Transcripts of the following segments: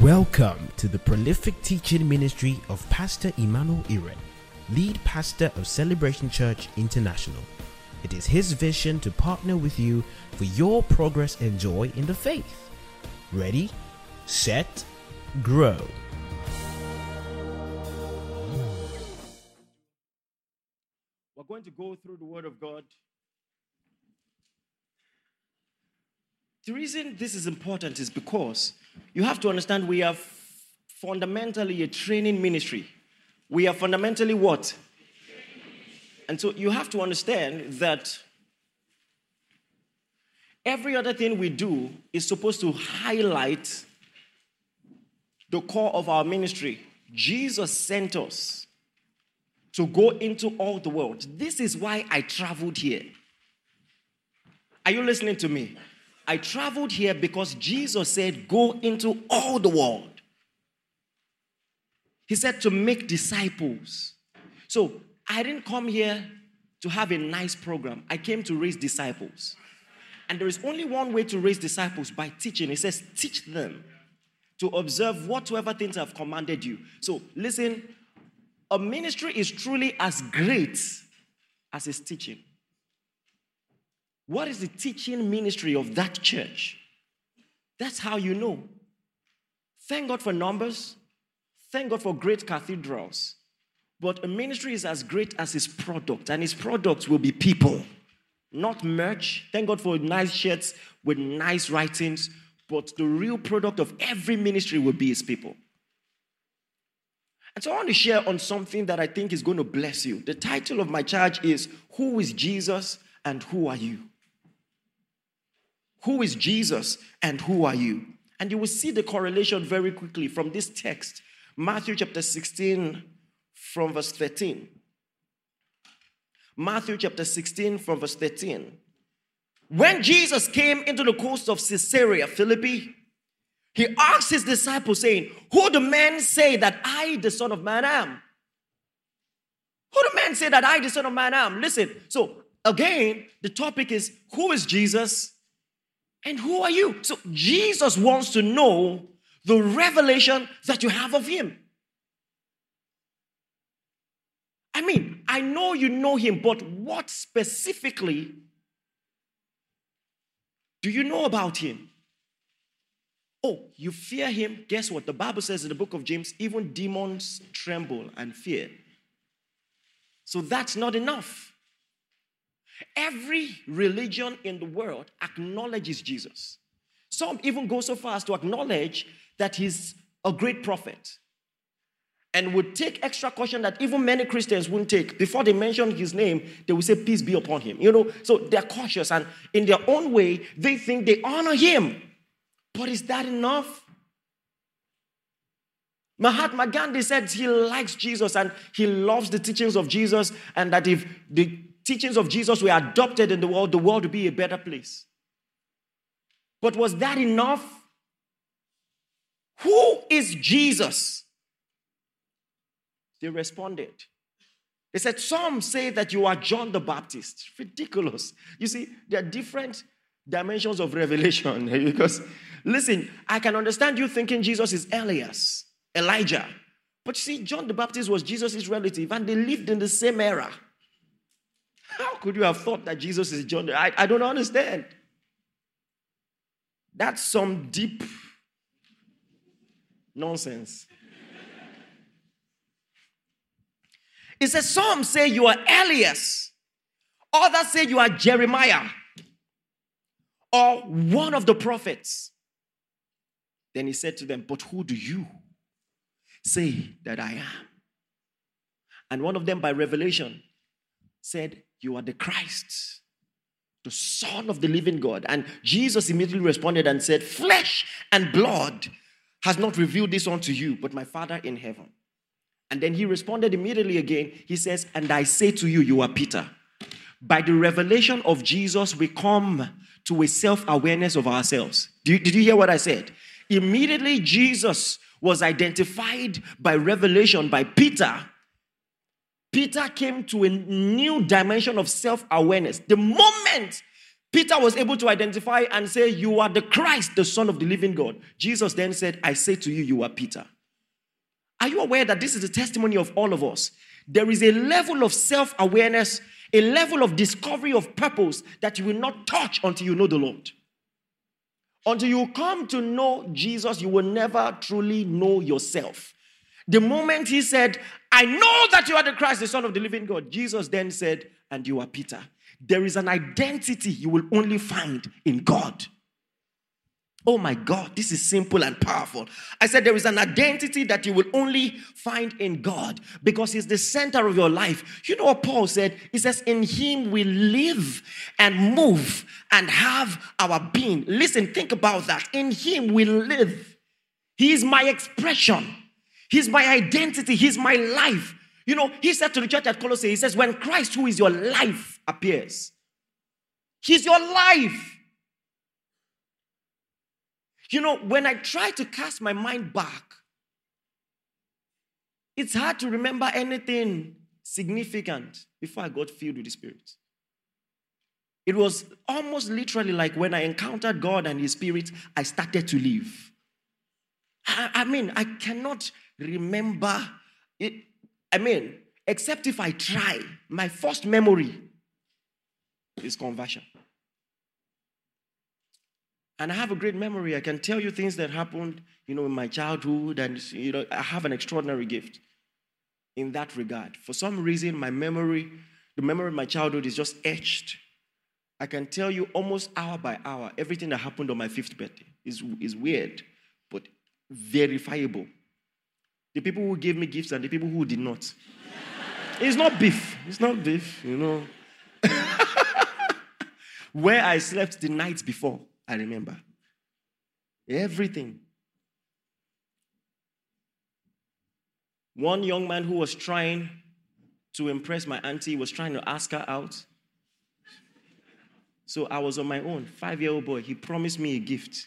Welcome to the prolific teaching ministry of Pastor Emmanuel Iren, lead pastor of Celebration Church International. It is his vision to partner with you for your progress and joy in the faith. Ready, set, grow. We're going to go through the Word of God. The reason this is important is because you have to understand we are fundamentally a training ministry. We are fundamentally what? And so you have to understand that every other thing we do is supposed to highlight the core of our ministry. Jesus sent us to go into all the world. This is why I traveled here. Are you listening to me? I traveled here because Jesus said, Go into all the world. He said to make disciples. So I didn't come here to have a nice program, I came to raise disciples. And there is only one way to raise disciples by teaching. He says, Teach them to observe whatsoever things I've commanded you. So listen, a ministry is truly as great as its teaching. What is the teaching ministry of that church? That's how you know. Thank God for numbers. Thank God for great cathedrals. But a ministry is as great as its product, and its product will be people, not merch. Thank God for nice shirts with nice writings, but the real product of every ministry will be its people. And so I want to share on something that I think is going to bless you. The title of my charge is Who is Jesus and Who Are You? Who is Jesus and who are you? And you will see the correlation very quickly from this text, Matthew chapter 16, from verse 13. Matthew chapter 16, from verse 13. When Jesus came into the coast of Caesarea Philippi, he asked his disciples, saying, Who do men say that I, the Son of Man, am? Who do men say that I, the Son of Man, am? Listen, so again, the topic is who is Jesus and who are you? So Jesus wants to know the revelation that you have of him. I mean, I know you know him, but what specifically do you know about him? Oh, you fear him? Guess what? The Bible says in the book of James, even demons tremble and fear. So that's not enough. Every religion in the world acknowledges Jesus. Some even go so far as to acknowledge that he's a great prophet and would take extra caution that even many Christians wouldn't take. Before they mention his name, they will say, Peace be upon him. You know, so they're cautious and in their own way, they think they honor him. But is that enough? Mahatma Gandhi said he likes Jesus and he loves the teachings of Jesus, and that if the teachings of Jesus were adopted in the world, the world would be a better place. But was that enough? Who is Jesus? They responded. They said, Some say that you are John the Baptist. Ridiculous. You see, there are different dimensions of revelation because, listen, I can understand you thinking Jesus is Elias, Elijah. But you see, John the Baptist was Jesus' relative and they lived in the same era. How could you have thought that Jesus is John? I, I don't understand. That's some deep nonsense. It says, Some say you are Elias, others say you are Jeremiah or one of the prophets. Then he said to them, But who do you say that I am? And one of them, by revelation, said, You are the Christ, the Son of the living God. And Jesus immediately responded and said, Flesh and blood has not revealed this unto you, but my Father in heaven. And then he responded immediately again. He says, And I say to you, you are Peter. By the revelation of Jesus, we come to a self awareness of ourselves. Did you, did you hear what I said? Immediately, Jesus was identified by revelation by Peter. Peter came to a new dimension of self awareness. The moment Peter was able to identify and say, You are the Christ, the Son of the living God. Jesus then said, I say to you, you are Peter. Are you aware that this is the testimony of all of us? There is a level of self awareness, a level of discovery of purpose that you will not touch until you know the Lord. Until you come to know Jesus, you will never truly know yourself. The moment he said, I know that you are the Christ, the Son of the living God, Jesus then said, And you are Peter. There is an identity you will only find in God. Oh my God, this is simple and powerful. I said there is an identity that you will only find in God because He's the center of your life. You know what Paul said? He says, In Him we live and move and have our being. Listen, think about that. In Him we live. He is my expression, He's my identity, He's my life. You know, He said to the church at Colossae, He says, When Christ, who is your life, appears, He's your life. You know, when I try to cast my mind back, it's hard to remember anything significant before I got filled with the Spirit. It was almost literally like when I encountered God and His Spirit, I started to live. I, I mean, I cannot remember it. I mean, except if I try, my first memory is conversion. And I have a great memory. I can tell you things that happened, you know, in my childhood, and you know, I have an extraordinary gift in that regard. For some reason, my memory, the memory of my childhood is just etched. I can tell you almost hour by hour everything that happened on my fifth birthday. is is weird, but verifiable. The people who gave me gifts and the people who did not. it's not beef. It's not beef, you know. Where I slept the night before. I remember. Everything. One young man who was trying to impress my auntie was trying to ask her out. So I was on my own, five year old boy. He promised me a gift.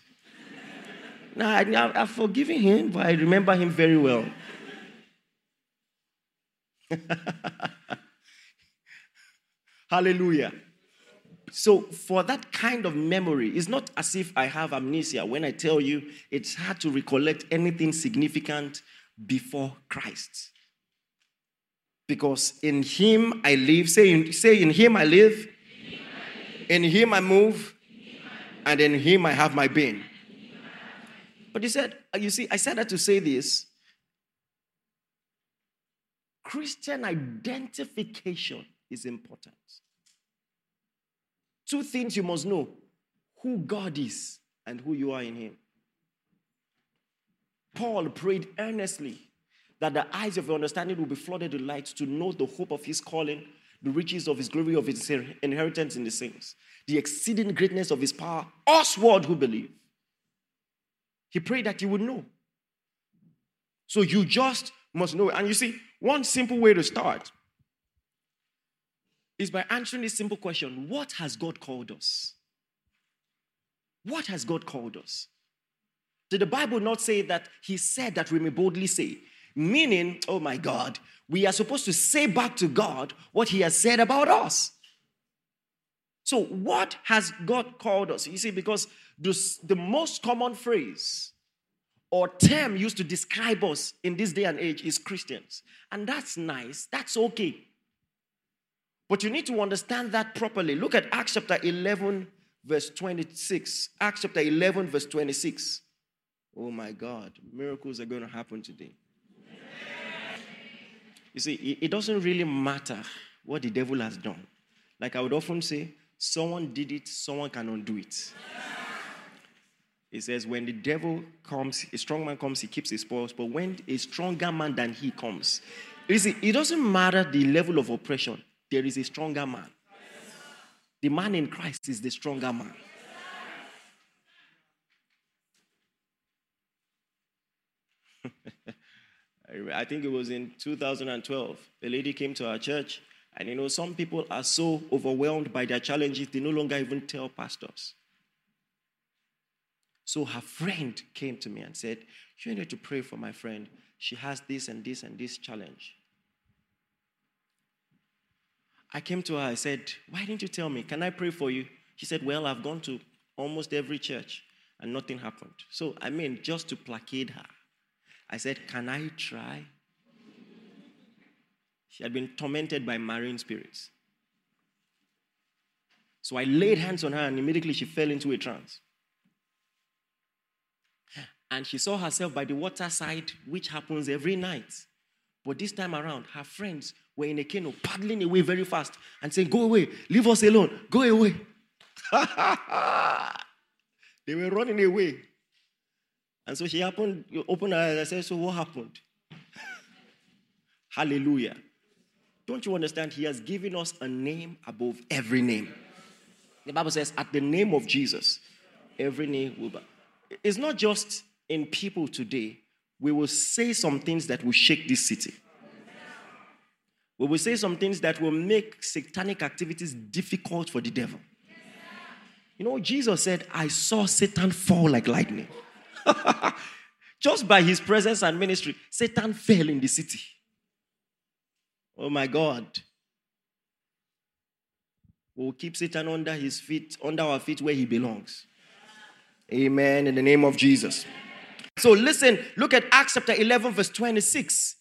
Now, I, have forgiven him, but I remember him very well. Hallelujah. So, for that kind of memory, it's not as if I have amnesia. When I tell you, it's hard to recollect anything significant before Christ. Because in Him I live. Say, in, say in Him I live. In Him I move. And in Him I have my being. But he said, uh, you see, I said that to say this. Christian identification is important. Two things you must know who God is and who you are in Him. Paul prayed earnestly that the eyes of your understanding will be flooded with light to know the hope of his calling, the riches of his glory, of his inheritance in the saints, the exceeding greatness of his power, us world who believe. He prayed that you would know. So you just must know. And you see, one simple way to start is by answering this simple question What has God called us? What has God called us? Did the Bible not say that He said that we may boldly say? Meaning, oh my God, we are supposed to say back to God what He has said about us. So, what has God called us? You see, because the most common phrase or term used to describe us in this day and age is Christians. And that's nice, that's okay. But you need to understand that properly. Look at Acts chapter 11, verse 26. Acts chapter 11, verse 26. Oh my God, miracles are going to happen today. You see, it doesn't really matter what the devil has done. Like I would often say, someone did it, someone can undo it. It says, when the devil comes, a strong man comes, he keeps his spoils. But when a stronger man than he comes, you see, it doesn't matter the level of oppression there is a stronger man. The man in Christ is the stronger man. I think it was in 2012. A lady came to our church, and you know, some people are so overwhelmed by their challenges, they no longer even tell pastors. So her friend came to me and said, You need to pray for my friend. She has this and this and this challenge. I came to her, I said, Why didn't you tell me? Can I pray for you? She said, Well, I've gone to almost every church and nothing happened. So, I mean, just to placate her, I said, Can I try? She had been tormented by marine spirits. So I laid hands on her, and immediately she fell into a trance. And she saw herself by the waterside, which happens every night. But this time around, her friends were in a canoe paddling away very fast and saying, Go away, leave us alone, go away. they were running away. And so she happened, opened her eyes and said, So what happened? Hallelujah. Don't you understand? He has given us a name above every name. The Bible says, At the name of Jesus, every name will bow. It's not just in people today. We will say some things that will shake this city. We will say some things that will make satanic activities difficult for the devil. You know, Jesus said, I saw Satan fall like lightning. Just by his presence and ministry, Satan fell in the city. Oh my God. We'll keep Satan under his feet, under our feet where he belongs. Amen. In the name of Jesus. So listen, look at Acts chapter 11, verse 26.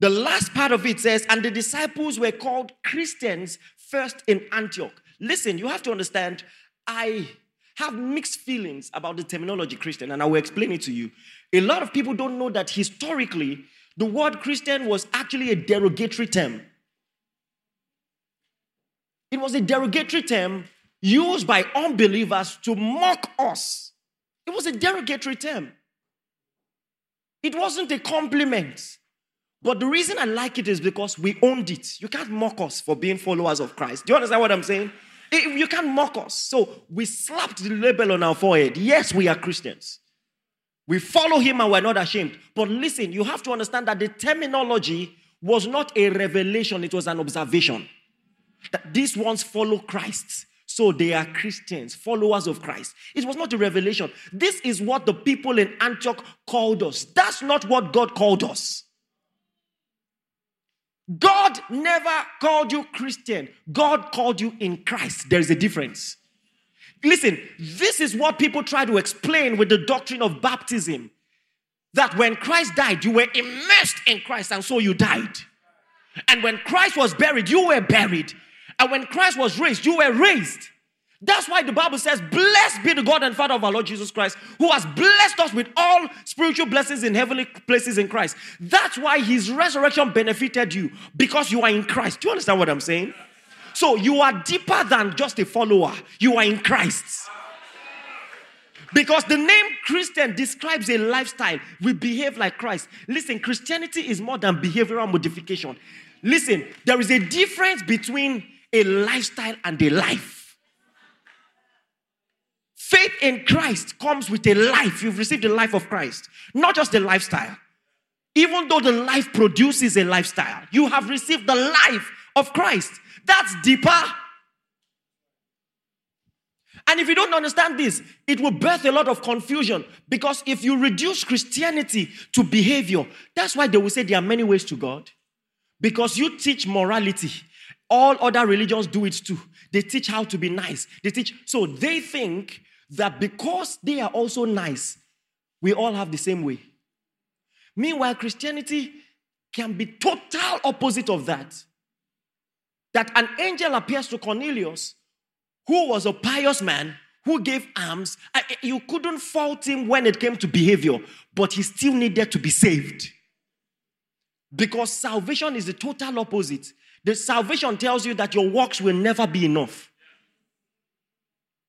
The last part of it says, and the disciples were called Christians first in Antioch. Listen, you have to understand, I have mixed feelings about the terminology Christian, and I will explain it to you. A lot of people don't know that historically, the word Christian was actually a derogatory term. It was a derogatory term used by unbelievers to mock us. It was a derogatory term. It wasn't a compliment. But the reason I like it is because we owned it. You can't mock us for being followers of Christ. Do you understand what I'm saying? You can't mock us. So we slapped the label on our forehead. Yes, we are Christians. We follow him and we're not ashamed. But listen, you have to understand that the terminology was not a revelation, it was an observation. That these ones follow Christ. So they are Christians, followers of Christ. It was not a revelation. This is what the people in Antioch called us. That's not what God called us. God never called you Christian. God called you in Christ. There is a difference. Listen, this is what people try to explain with the doctrine of baptism. That when Christ died, you were immersed in Christ, and so you died. And when Christ was buried, you were buried. And when Christ was raised, you were raised. That's why the Bible says, Blessed be the God and Father of our Lord Jesus Christ, who has blessed us with all spiritual blessings in heavenly places in Christ. That's why his resurrection benefited you because you are in Christ. Do you understand what I'm saying? So you are deeper than just a follower, you are in Christ. Because the name Christian describes a lifestyle. We behave like Christ. Listen, Christianity is more than behavioral modification. Listen, there is a difference between a lifestyle and a life. Faith in Christ comes with a life. You've received the life of Christ, not just a lifestyle. Even though the life produces a lifestyle, you have received the life of Christ. That's deeper. And if you don't understand this, it will birth a lot of confusion because if you reduce Christianity to behavior, that's why they will say there are many ways to God. Because you teach morality. All other religions do it too. They teach how to be nice. They teach, so they think that because they are also nice, we all have the same way. Meanwhile, Christianity can be total opposite of that. That an angel appears to Cornelius, who was a pious man, who gave alms. You couldn't fault him when it came to behavior, but he still needed to be saved. Because salvation is the total opposite. The salvation tells you that your works will never be enough.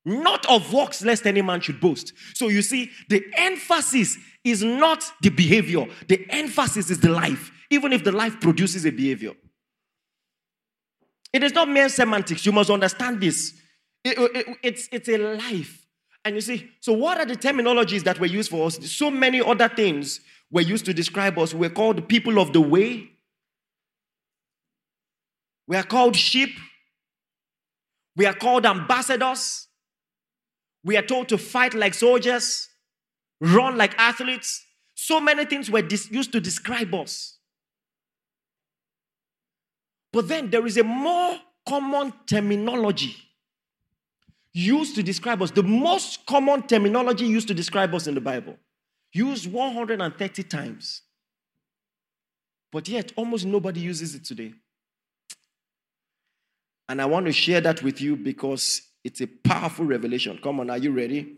Not of works, lest any man should boast. So you see, the emphasis is not the behavior, the emphasis is the life, even if the life produces a behavior. It is not mere semantics. You must understand this. It, it, it's, it's a life. And you see, so what are the terminologies that were used for us? So many other things were used to describe us. We're called people of the way. We are called sheep. We are called ambassadors. We are told to fight like soldiers, run like athletes. So many things were dis- used to describe us. But then there is a more common terminology used to describe us, the most common terminology used to describe us in the Bible, used 130 times. But yet, almost nobody uses it today. And I want to share that with you because it's a powerful revelation. Come on, are you ready?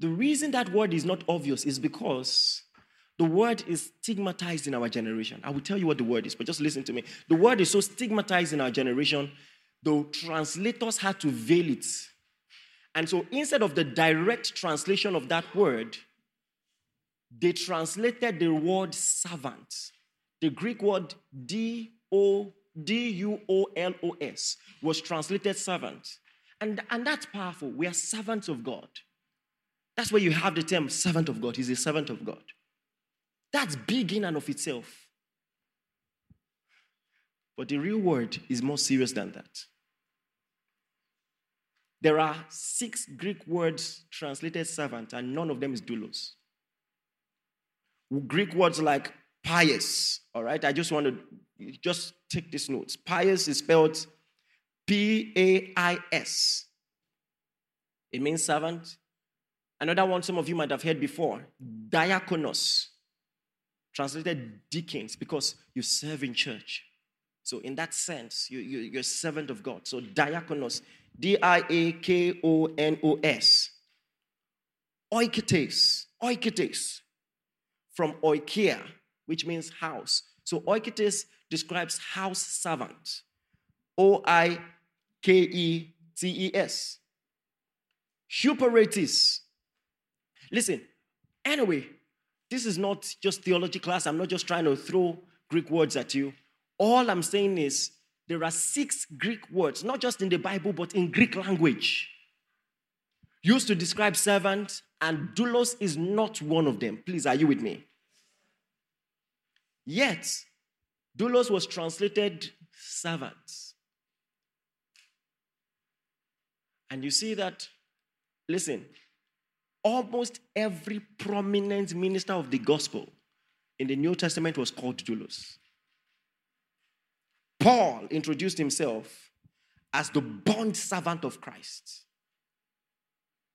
The reason that word is not obvious is because the word is stigmatized in our generation. I will tell you what the word is, but just listen to me. The word is so stigmatized in our generation, the translators had to veil it. And so instead of the direct translation of that word, they translated the word servant. The Greek word D O D U O L O S was translated servant. And, and that's powerful. We are servants of God. That's where you have the term servant of God. He's a servant of God. That's big in and of itself. But the real word is more serious than that. There are six Greek words translated servant, and none of them is doulos. Greek words like pais, all right? I just want to just take these notes. Pais is spelled P A I S. It means servant. Another one some of you might have heard before diakonos translated deacons because you serve in church. So, in that sense, you, you, you're a servant of God. So, diakonos, D I A K O N O S. Oiketes, oiketes, from oikia, which means house. So, oiketes describes house servant. O I K E T E S. Huperetes. Listen, anyway, this is not just theology class. I'm not just trying to throw Greek words at you. All I'm saying is there are six Greek words, not just in the Bible, but in Greek language, used to describe servant, and doulos is not one of them. Please, are you with me? Yet, doulos was translated servants. And you see that, listen, almost every prominent minister of the gospel in the New Testament was called doulos. Paul introduced himself as the bond servant of Christ.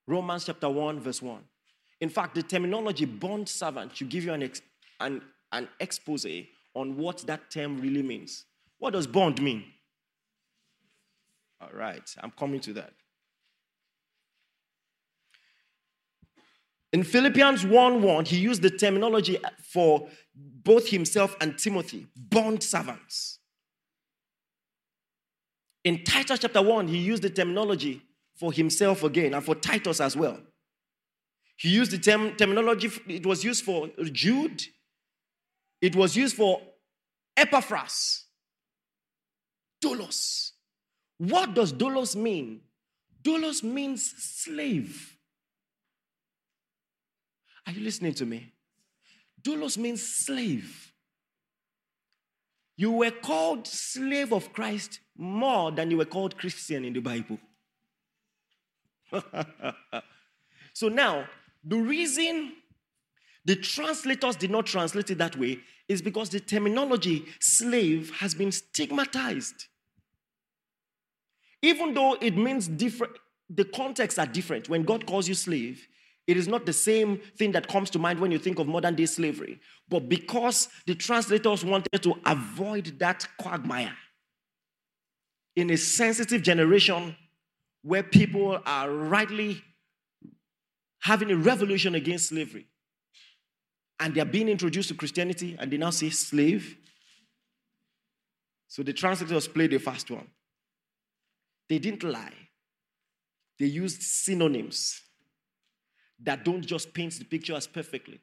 Romans chapter 1, verse 1. In fact, the terminology bond servant should give you an, ex- an, an expose on what that term really means. What does bond mean? All right, I'm coming to that. In Philippians 1 1, he used the terminology for both himself and Timothy, bond servants. In Titus chapter 1, he used the terminology for himself again and for Titus as well. He used the term, terminology, it was used for Jude, it was used for Epaphras, doulos. What does doulos mean? Doulos means slave. Are you listening to me? Doulos means slave. You were called slave of Christ more than you were called Christian in the Bible. so now, the reason the translators did not translate it that way is because the terminology slave has been stigmatized. Even though it means different, the contexts are different. When God calls you slave, it is not the same thing that comes to mind when you think of modern day slavery. But because the translators wanted to avoid that quagmire in a sensitive generation where people are rightly having a revolution against slavery and they're being introduced to Christianity and they now say slave. So the translators played the fast one. They didn't lie, they used synonyms that don't just paint the picture as perfectly.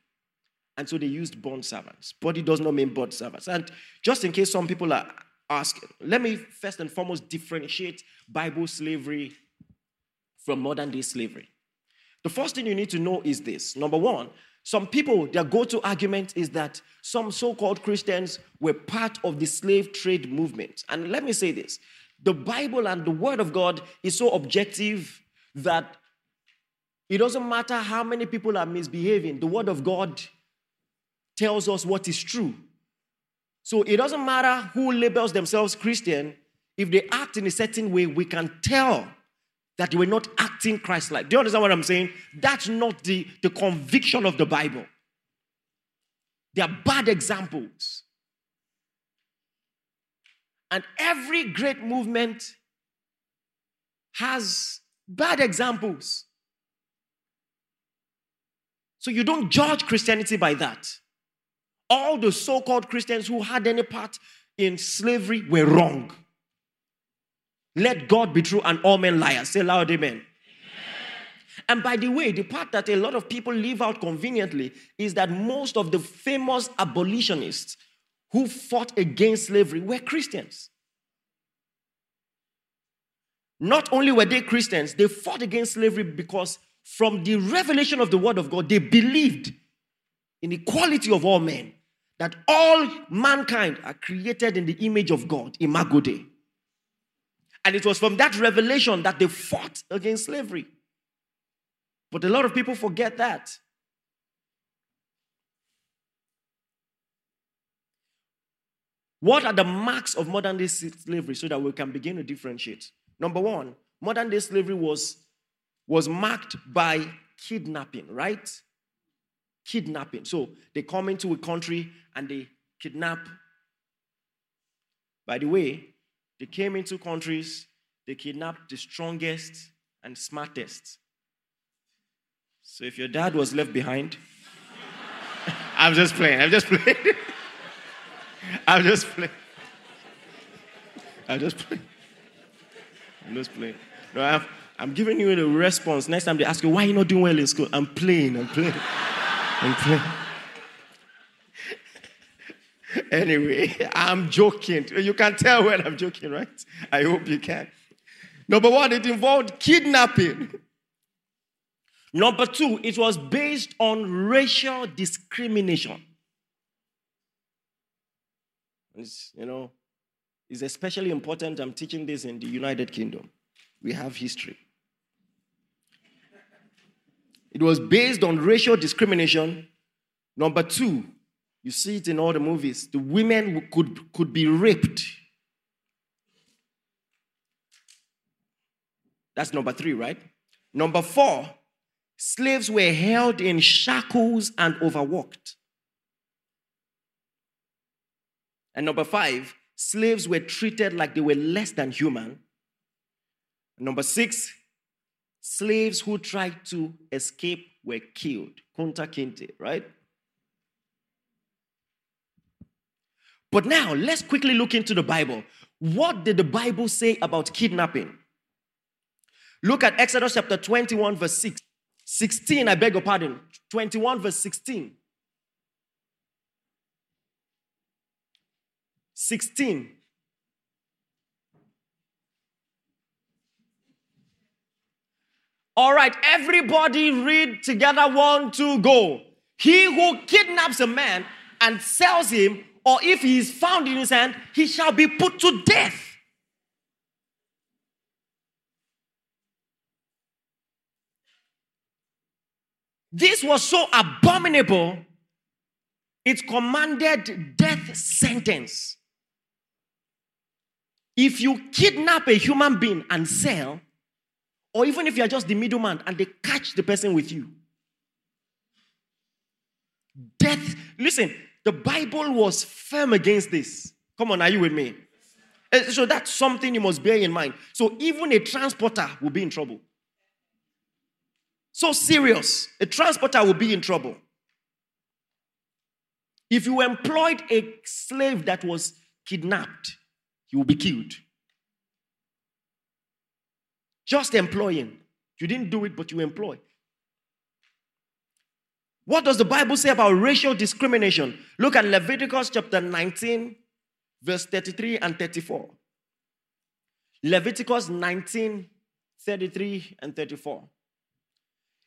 And so they used bond servants. Body does not mean bond servants. And just in case some people are asking, let me first and foremost differentiate Bible slavery from modern day slavery. The first thing you need to know is this number one, some people, their go to argument is that some so called Christians were part of the slave trade movement. And let me say this the Bible and the Word of God is so objective that it doesn't matter how many people are misbehaving, the word of God tells us what is true. So it doesn't matter who labels themselves Christian, if they act in a certain way, we can tell that they were not acting Christ like. Do you understand what I'm saying? That's not the, the conviction of the Bible. They are bad examples. And every great movement has bad examples. So you don't judge Christianity by that. All the so called Christians who had any part in slavery were wrong. Let God be true and all men liars. Say loud, amen. amen. And by the way, the part that a lot of people leave out conveniently is that most of the famous abolitionists who fought against slavery were Christians. Not only were they Christians, they fought against slavery because from the revelation of the word of God, they believed in the quality of all men, that all mankind are created in the image of God, imago Dei. And it was from that revelation that they fought against slavery. But a lot of people forget that. What are the marks of modern day slavery so that we can begin to differentiate? Number one, modern day slavery was, was marked by kidnapping, right? Kidnapping. So they come into a country and they kidnap. By the way, they came into countries, they kidnapped the strongest and smartest. So if your dad was left behind, I'm just playing, I'm just playing. I'm just playing. I'm just playing. I'm just playing. No, I'm, I'm giving you the response. Next time they ask you, why are you not doing well in school? I'm playing, I'm playing. I'm playing. Anyway, I'm joking. You can tell when I'm joking, right? I hope you can. Number one, it involved kidnapping. Number two, it was based on racial discrimination. It's, you know, it's especially important. I'm teaching this in the United Kingdom. We have history. It was based on racial discrimination. Number two, you see it in all the movies. The women could, could be raped. That's number three, right? Number four, slaves were held in shackles and overworked. And number five, slaves were treated like they were less than human. Number six, slaves who tried to escape were killed. Kunta kinte, right? But now, let's quickly look into the Bible. What did the Bible say about kidnapping? Look at Exodus chapter 21, verse 6. 16, I beg your pardon. 21, verse 16. 16. All right, everybody read together. One, two, go. He who kidnaps a man and sells him, or if he is found in his hand, he shall be put to death. This was so abominable, it commanded death sentence. If you kidnap a human being and sell, or even if you're just the middleman and they catch the person with you, death. Listen, the Bible was firm against this. Come on, are you with me? Eh, so that's something you must bear in mind. So even a transporter will be in trouble. So serious. A transporter will be in trouble. If you employed a slave that was kidnapped, he will be killed. Just employing. You didn't do it, but you employ. What does the Bible say about racial discrimination? Look at Leviticus chapter 19, verse 33 and 34. Leviticus 19, 33 and 34.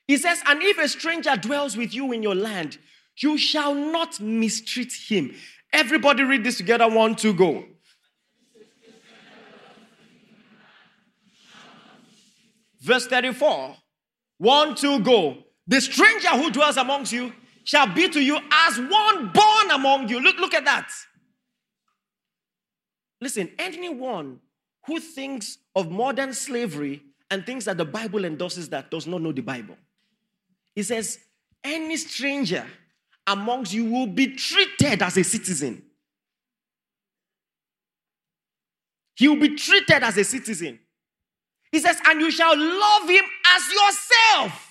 He says, And if a stranger dwells with you in your land, you shall not mistreat him. Everybody read this together. One, two, go. Verse 34. One, two, go. The stranger who dwells amongst you shall be to you as one born among you. Look, look at that. Listen, anyone who thinks of modern slavery and thinks that the Bible endorses that does not know the Bible. He says, Any stranger amongst you will be treated as a citizen. He will be treated as a citizen. He says, And you shall love him as yourself.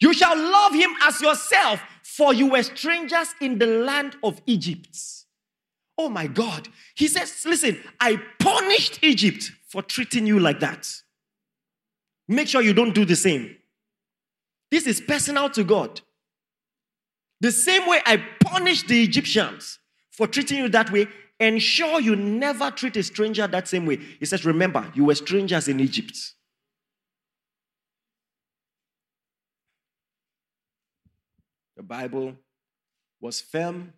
You shall love him as yourself, for you were strangers in the land of Egypt. Oh my God. He says, Listen, I punished Egypt for treating you like that. Make sure you don't do the same. This is personal to God. The same way I punished the Egyptians for treating you that way, ensure you never treat a stranger that same way. He says, Remember, you were strangers in Egypt. The Bible was firm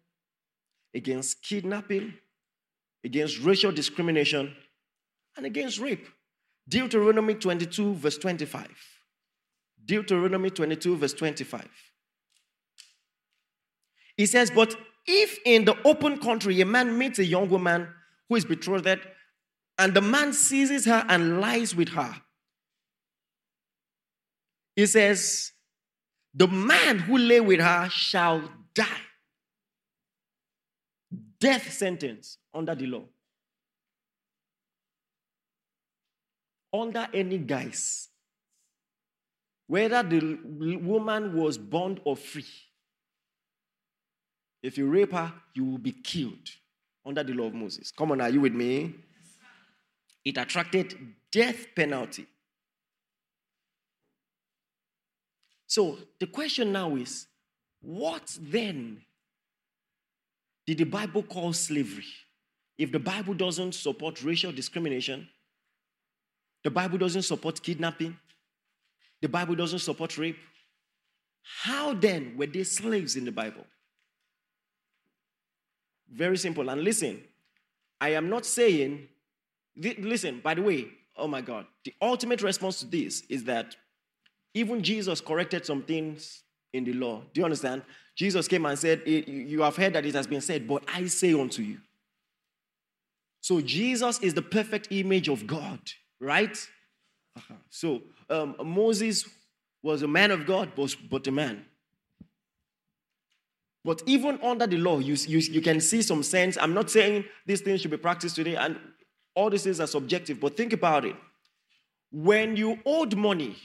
against kidnapping, against racial discrimination, and against rape. Deuteronomy 22, verse 25. Deuteronomy 22, verse 25. He says, But if in the open country a man meets a young woman who is betrothed, and the man seizes her and lies with her, he says, The man who lay with her shall die death sentence under the law. Under any guise, whether the woman was bond or free, if you rape her, you will be killed under the law of Moses. Come on, are you with me? It attracted death penalty. So the question now is what then did the Bible call slavery? If the Bible doesn't support racial discrimination, the Bible doesn't support kidnapping, the Bible doesn't support rape, how then were they slaves in the Bible? Very simple. And listen, I am not saying, listen, by the way, oh my God, the ultimate response to this is that even Jesus corrected some things in the law. Do you understand? Jesus came and said, You have heard that it has been said, but I say unto you. So Jesus is the perfect image of God, right? Uh-huh. So um, Moses was a man of God, but, but a man. But even under the law, you, you, you can see some sense. I'm not saying these things should be practiced today, and all these things are subjective, but think about it. When you owed money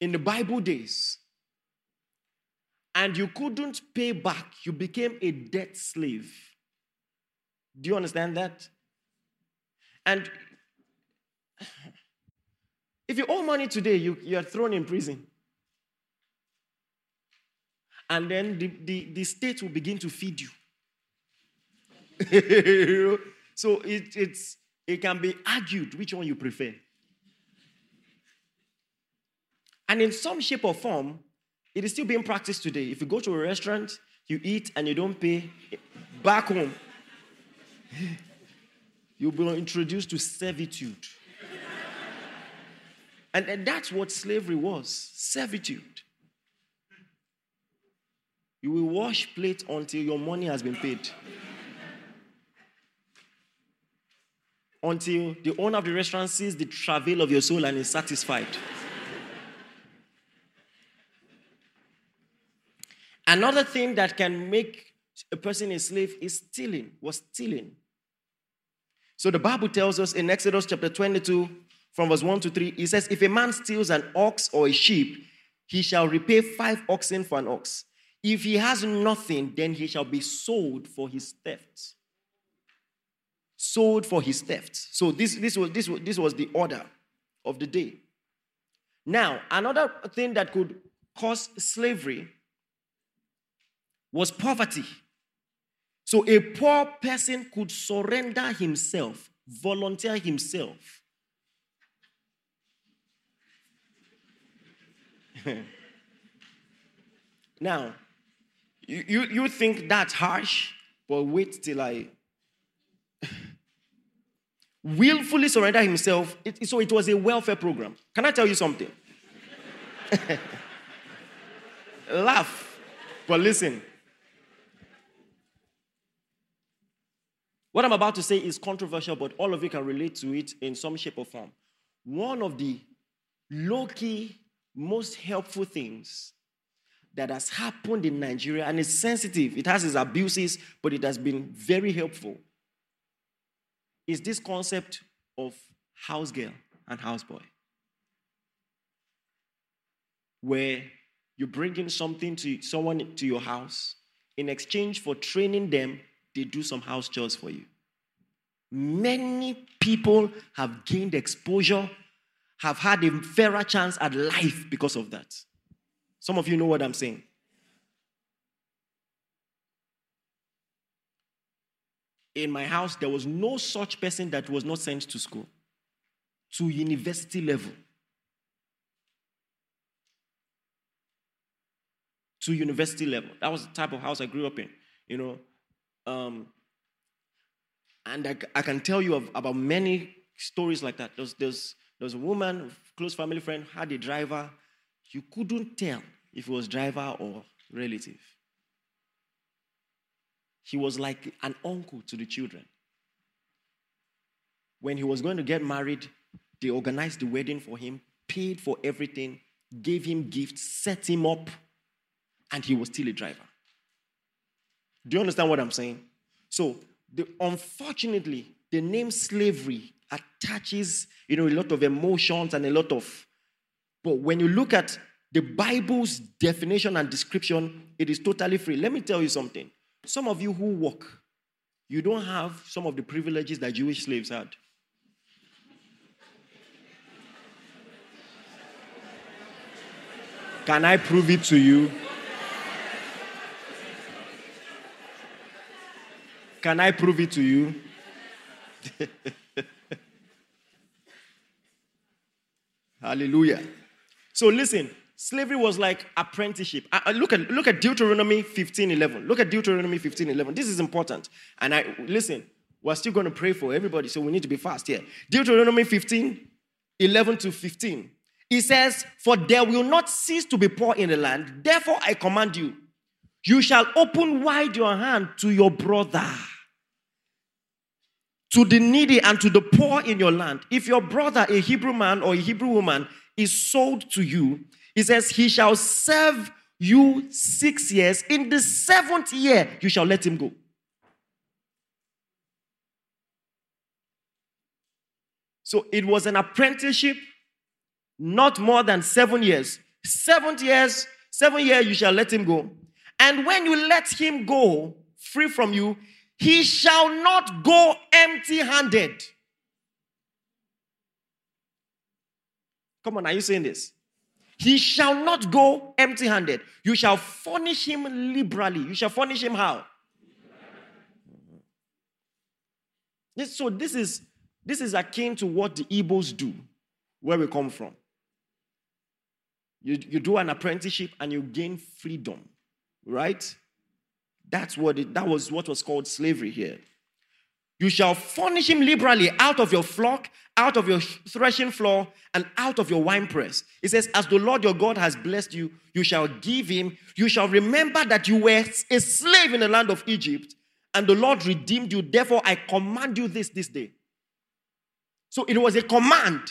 in the Bible days, and you couldn't pay back, you became a debt slave. Do you understand that? And if you owe money today, you, you are thrown in prison. And then the, the, the state will begin to feed you. so it, it's, it can be argued which one you prefer. And in some shape or form, it is still being practiced today. If you go to a restaurant, you eat and you don't pay, back home, you'll be introduced to servitude. and, and that's what slavery was servitude. You will wash plate until your money has been paid. until the owner of the restaurant sees the travail of your soul and is satisfied. Another thing that can make a person a slave is stealing, was stealing. So the Bible tells us in Exodus chapter 22, from verse 1 to 3, it says, If a man steals an ox or a sheep, he shall repay five oxen for an ox. If he has nothing, then he shall be sold for his theft. Sold for his theft. So this, this, was, this, was, this was the order of the day. Now, another thing that could cause slavery was poverty. So a poor person could surrender himself, volunteer himself. now, you, you, you think that's harsh, but wait till I willfully surrender himself. It, so it was a welfare program. Can I tell you something? Laugh, but listen. What I'm about to say is controversial, but all of you can relate to it in some shape or form. One of the low key, most helpful things that has happened in Nigeria, and it's sensitive, it has its abuses, but it has been very helpful, is this concept of house girl and house boy, Where you bring in something to someone to your house, in exchange for training them, they do some house chores for you. Many people have gained exposure, have had a fairer chance at life because of that. Some of you know what I'm saying. In my house, there was no such person that was not sent to school, to university level. To university level. That was the type of house I grew up in, you know. Um, and I, I, can tell you of, about many stories like that. There's, there's, there's a woman, close family friend, had a driver. You couldn't tell if it was driver or relative. He was like an uncle to the children. When he was going to get married, they organized the wedding for him, paid for everything, gave him gifts, set him up, and he was still a driver. Do you understand what I'm saying? So, the, unfortunately, the name slavery attaches, you know, a lot of emotions and a lot of. But when you look at the Bible's definition and description, it is totally free. Let me tell you something. Some of you who work, you don't have some of the privileges that Jewish slaves had. Can I prove it to you? Can I prove it to you? Hallelujah. So listen, slavery was like apprenticeship. I, I look at look at Deuteronomy 15:11. Look at Deuteronomy 15:11. This is important. And I listen, we're still going to pray for everybody, so we need to be fast here. Deuteronomy 15, 11 to 15. He says, For there will not cease to be poor in the land, therefore I command you, you shall open wide your hand to your brother, to the needy and to the poor in your land. If your brother, a Hebrew man or a Hebrew woman, is sold to you, he says, He shall serve you six years. In the seventh year, you shall let him go. So it was an apprenticeship, not more than seven years. Seven years, seven years, you shall let him go. And when you let him go free from you, he shall not go empty handed. Come on, are you saying this? He shall not go empty handed. You shall furnish him liberally. You shall furnish him how? So this is this is akin to what the Igbos do, where we come from. You, you do an apprenticeship and you gain freedom, right? That's what it, that was what was called slavery here. You shall furnish him liberally out of your flock, out of your threshing floor, and out of your winepress. It says, As the Lord your God has blessed you, you shall give him. You shall remember that you were a slave in the land of Egypt, and the Lord redeemed you. Therefore, I command you this this day. So it was a command.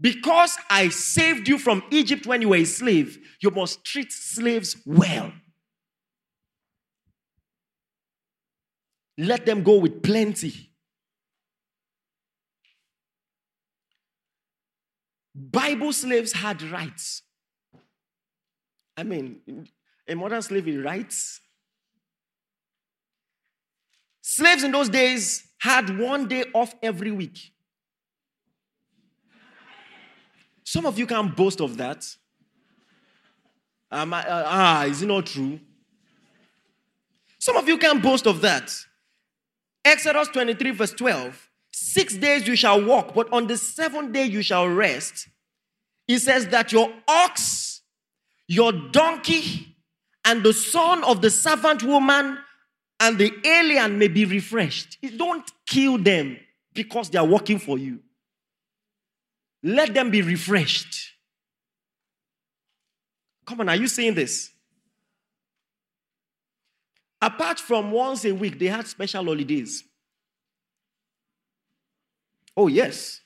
Because I saved you from Egypt when you were a slave, you must treat slaves well. Let them go with plenty. Bible slaves had rights. I mean, a modern slavery rights. Slaves in those days had one day off every week. Some of you can't boast of that. Um, uh, ah, is it not true? Some of you can't boast of that. Exodus 23, verse 12. Six days you shall walk, but on the seventh day you shall rest. He says that your ox, your donkey, and the son of the servant woman and the alien may be refreshed. Don't kill them because they are working for you. Let them be refreshed. Come on, are you seeing this? Apart from once a week, they had special holidays. Oh, yes.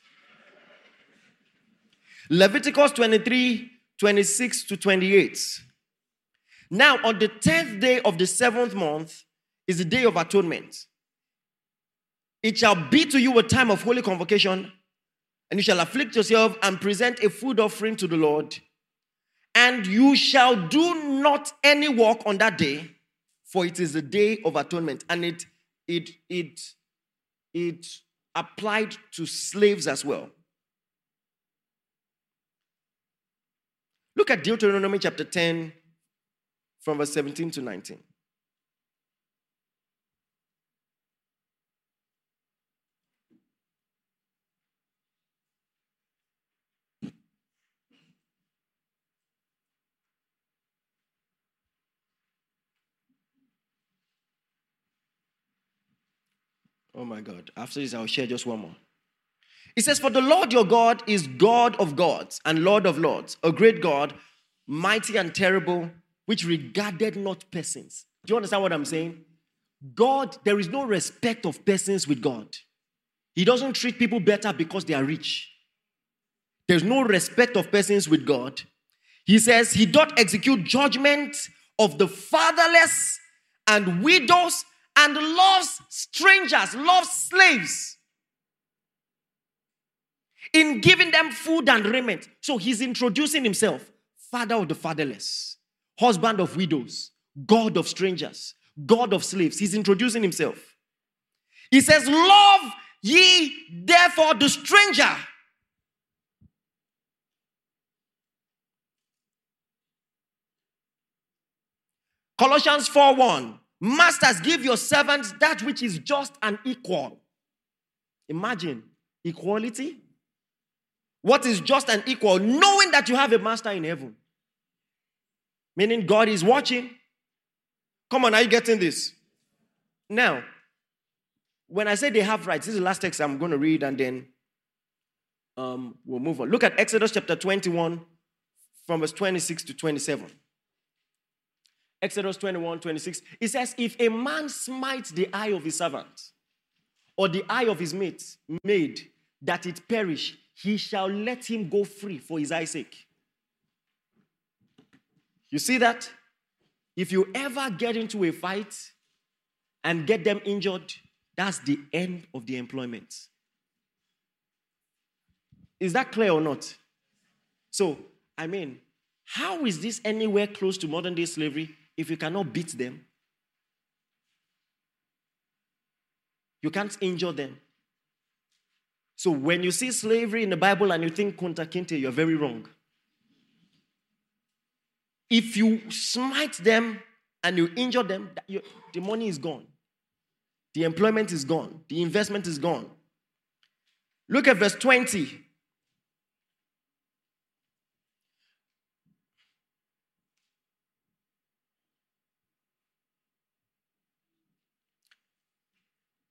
Leviticus 23 26 to 28. Now, on the 10th day of the seventh month is the day of atonement. It shall be to you a time of holy convocation, and you shall afflict yourself and present a food offering to the Lord. And you shall do not any work on that day, for it is the day of atonement. And it it it it applied to slaves as well. Look at Deuteronomy chapter 10, from verse 17 to 19. Oh my God. After this, I'll share just one more. It says, For the Lord your God is God of gods and Lord of lords, a great God, mighty and terrible, which regarded not persons. Do you understand what I'm saying? God, there is no respect of persons with God. He doesn't treat people better because they are rich. There's no respect of persons with God. He says, He doth execute judgment of the fatherless and widows and loves strangers, loves slaves in giving them food and raiment. So he's introducing himself Father of the fatherless, husband of widows, God of strangers, God of slaves. He's introducing himself. He says, Love ye therefore the stranger. Colossians 4 1. Masters, give your servants that which is just and equal. Imagine equality. What is just and equal, knowing that you have a master in heaven. Meaning God is watching. Come on, are you getting this? Now, when I say they have rights, this is the last text I'm going to read and then um, we'll move on. Look at Exodus chapter 21 from verse 26 to 27. Exodus 21 26. It says, If a man smites the eye of his servant or the eye of his mate, maid, that it perish, he shall let him go free for his eye's sake. You see that? If you ever get into a fight and get them injured, that's the end of the employment. Is that clear or not? So, I mean, how is this anywhere close to modern day slavery if you cannot beat them? You can't injure them. So when you see slavery in the Bible and you think Kunta Kinte, you're very wrong. If you smite them and you injure them, the money is gone. The employment is gone. The investment is gone. Look at verse 20.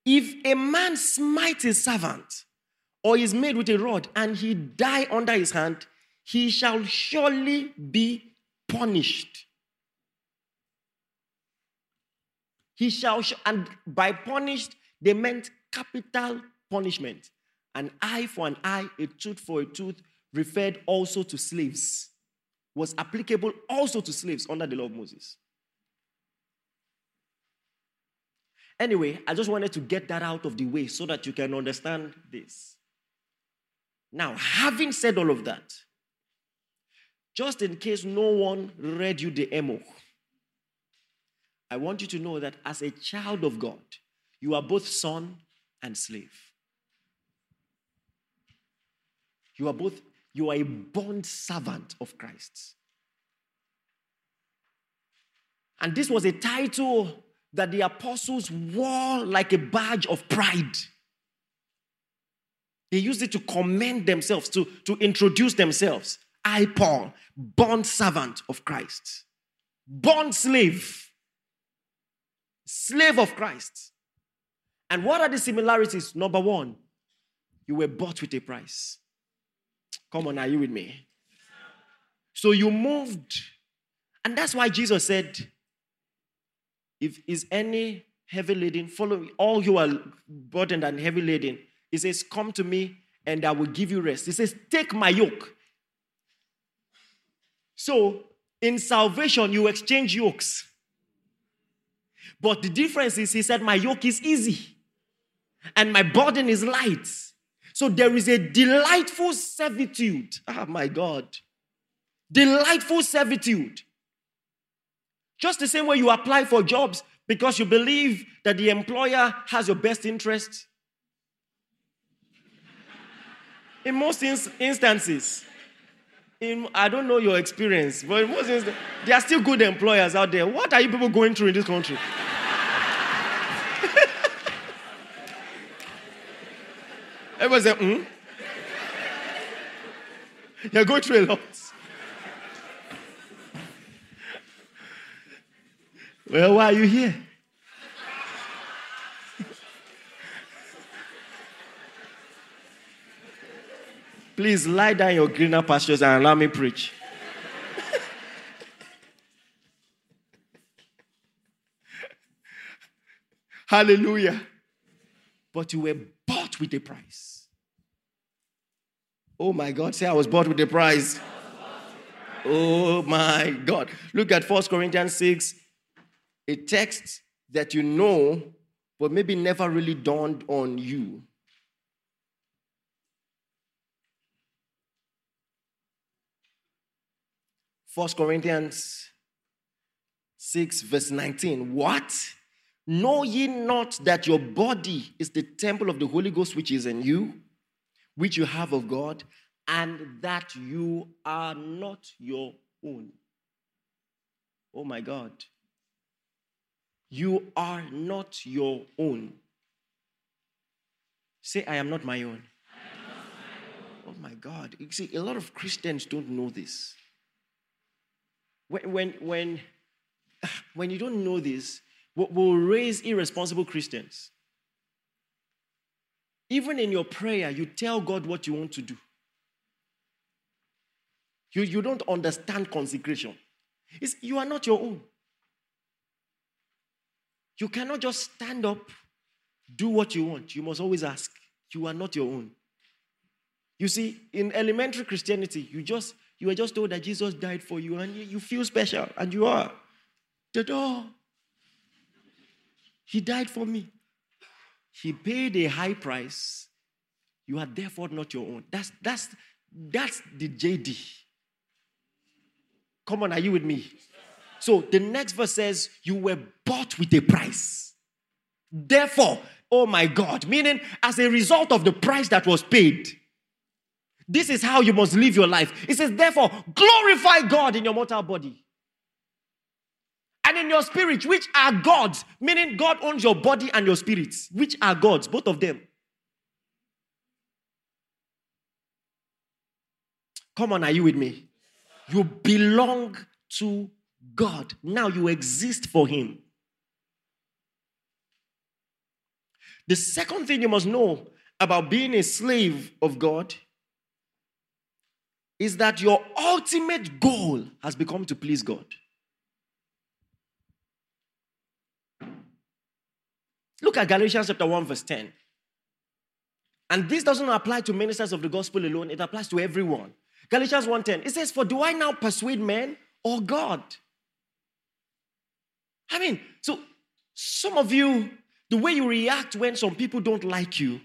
If a man smite his servant or is made with a rod and he die under his hand, he shall surely be punished. He shall, and by punished, they meant capital punishment. An eye for an eye, a tooth for a tooth, referred also to slaves, was applicable also to slaves under the law of Moses. Anyway, I just wanted to get that out of the way so that you can understand this. Now, having said all of that, just in case no one read you the emo, I want you to know that as a child of God, you are both son and slave. You are both, you are a bond servant of Christ. And this was a title that the apostles wore like a badge of pride. They used it to commend themselves, to, to introduce themselves. I, Paul, bond servant of Christ, bond slave, slave of Christ. And what are the similarities? Number one, you were bought with a price. Come on, are you with me? So you moved. And that's why Jesus said, if is any heavy laden, follow me. All you are burdened and heavy laden, He says, Come to me and I will give you rest. He says, Take my yoke. So, in salvation, you exchange yokes. But the difference is, he said, My yoke is easy and my burden is light. So, there is a delightful servitude. Oh, my God. Delightful servitude. Just the same way you apply for jobs because you believe that the employer has your best interest. In most instances, in, I don't know your experience, but in most instances, there are still good employers out there. What are you people going through in this country? Everyone say, hmm? You're going through a lot. Well, why are you here? Please lie down your greener pastures and allow me preach. Hallelujah. But you were bought with a price. Oh my God, say I was bought with a price. Oh my God. Look at 1 Corinthians 6, a text that you know, but maybe never really dawned on you. First Corinthians 6, verse 19. What? Know ye not that your body is the temple of the Holy Ghost which is in you, which you have of God, and that you are not your own? Oh my God. You are not your own. Say, I am not my own. My own. Oh my God. You see, a lot of Christians don't know this. When, when, when, when you don't know this, we'll raise irresponsible Christians. Even in your prayer, you tell God what you want to do. You, you don't understand consecration. It's, you are not your own. You cannot just stand up, do what you want. You must always ask. You are not your own. You see, in elementary Christianity, you just you are just told that Jesus died for you and you feel special, and you are. The door. He died for me. He paid a high price. You are therefore not your own. That's that's that's the JD. Come on, are you with me? So the next verse says, You were bought with a price. Therefore, oh my God, meaning as a result of the price that was paid, this is how you must live your life. It says, therefore, glorify God in your mortal body and in your spirit, which are God's, meaning God owns your body and your spirits, which are God's, both of them. Come on, are you with me? You belong to God. Now you exist for Him. The second thing you must know about being a slave of God is that your ultimate goal has become to please God. Look at Galatians chapter 1, verse 10. And this doesn't apply to ministers of the gospel alone, it applies to everyone. Galatians 1:10. It says, For do I now persuade men or God? I mean, so some of you, the way you react when some people don't like you,